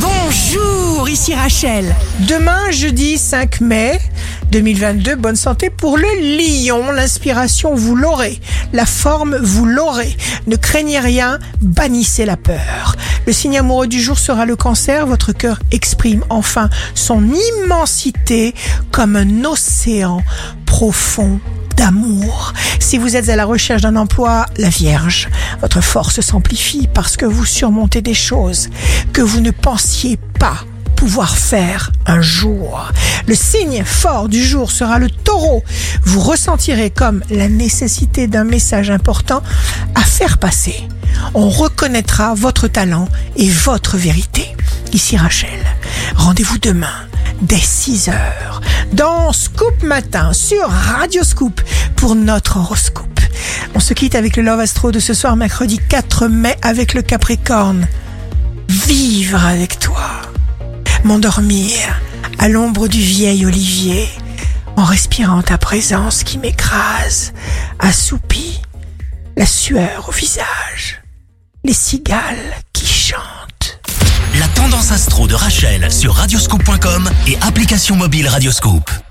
Bonjour, ici Rachel. Demain, jeudi 5 mai 2022, bonne santé pour le lion. L'inspiration, vous l'aurez. La forme, vous l'aurez. Ne craignez rien, bannissez la peur. Le signe amoureux du jour sera le cancer. Votre cœur exprime enfin son immensité comme un océan profond d'amour. Si vous êtes à la recherche d'un emploi, la Vierge, votre force s'amplifie parce que vous surmontez des choses que vous ne pensiez pas pouvoir faire un jour. Le signe fort du jour sera le taureau. Vous ressentirez comme la nécessité d'un message important à faire passer. On reconnaîtra votre talent et votre vérité. Ici Rachel, rendez-vous demain dès 6 heures dans Scoop Matin sur Radio Scoop pour notre horoscope. On se quitte avec le Love Astro de ce soir mercredi 4 mai avec le Capricorne. Vivre avec toi. M'endormir à l'ombre du vieil olivier en respirant ta présence qui m'écrase, assoupie, la sueur au visage, les cigales tendance astro de Rachel sur radioscope.com et application mobile Radioscope.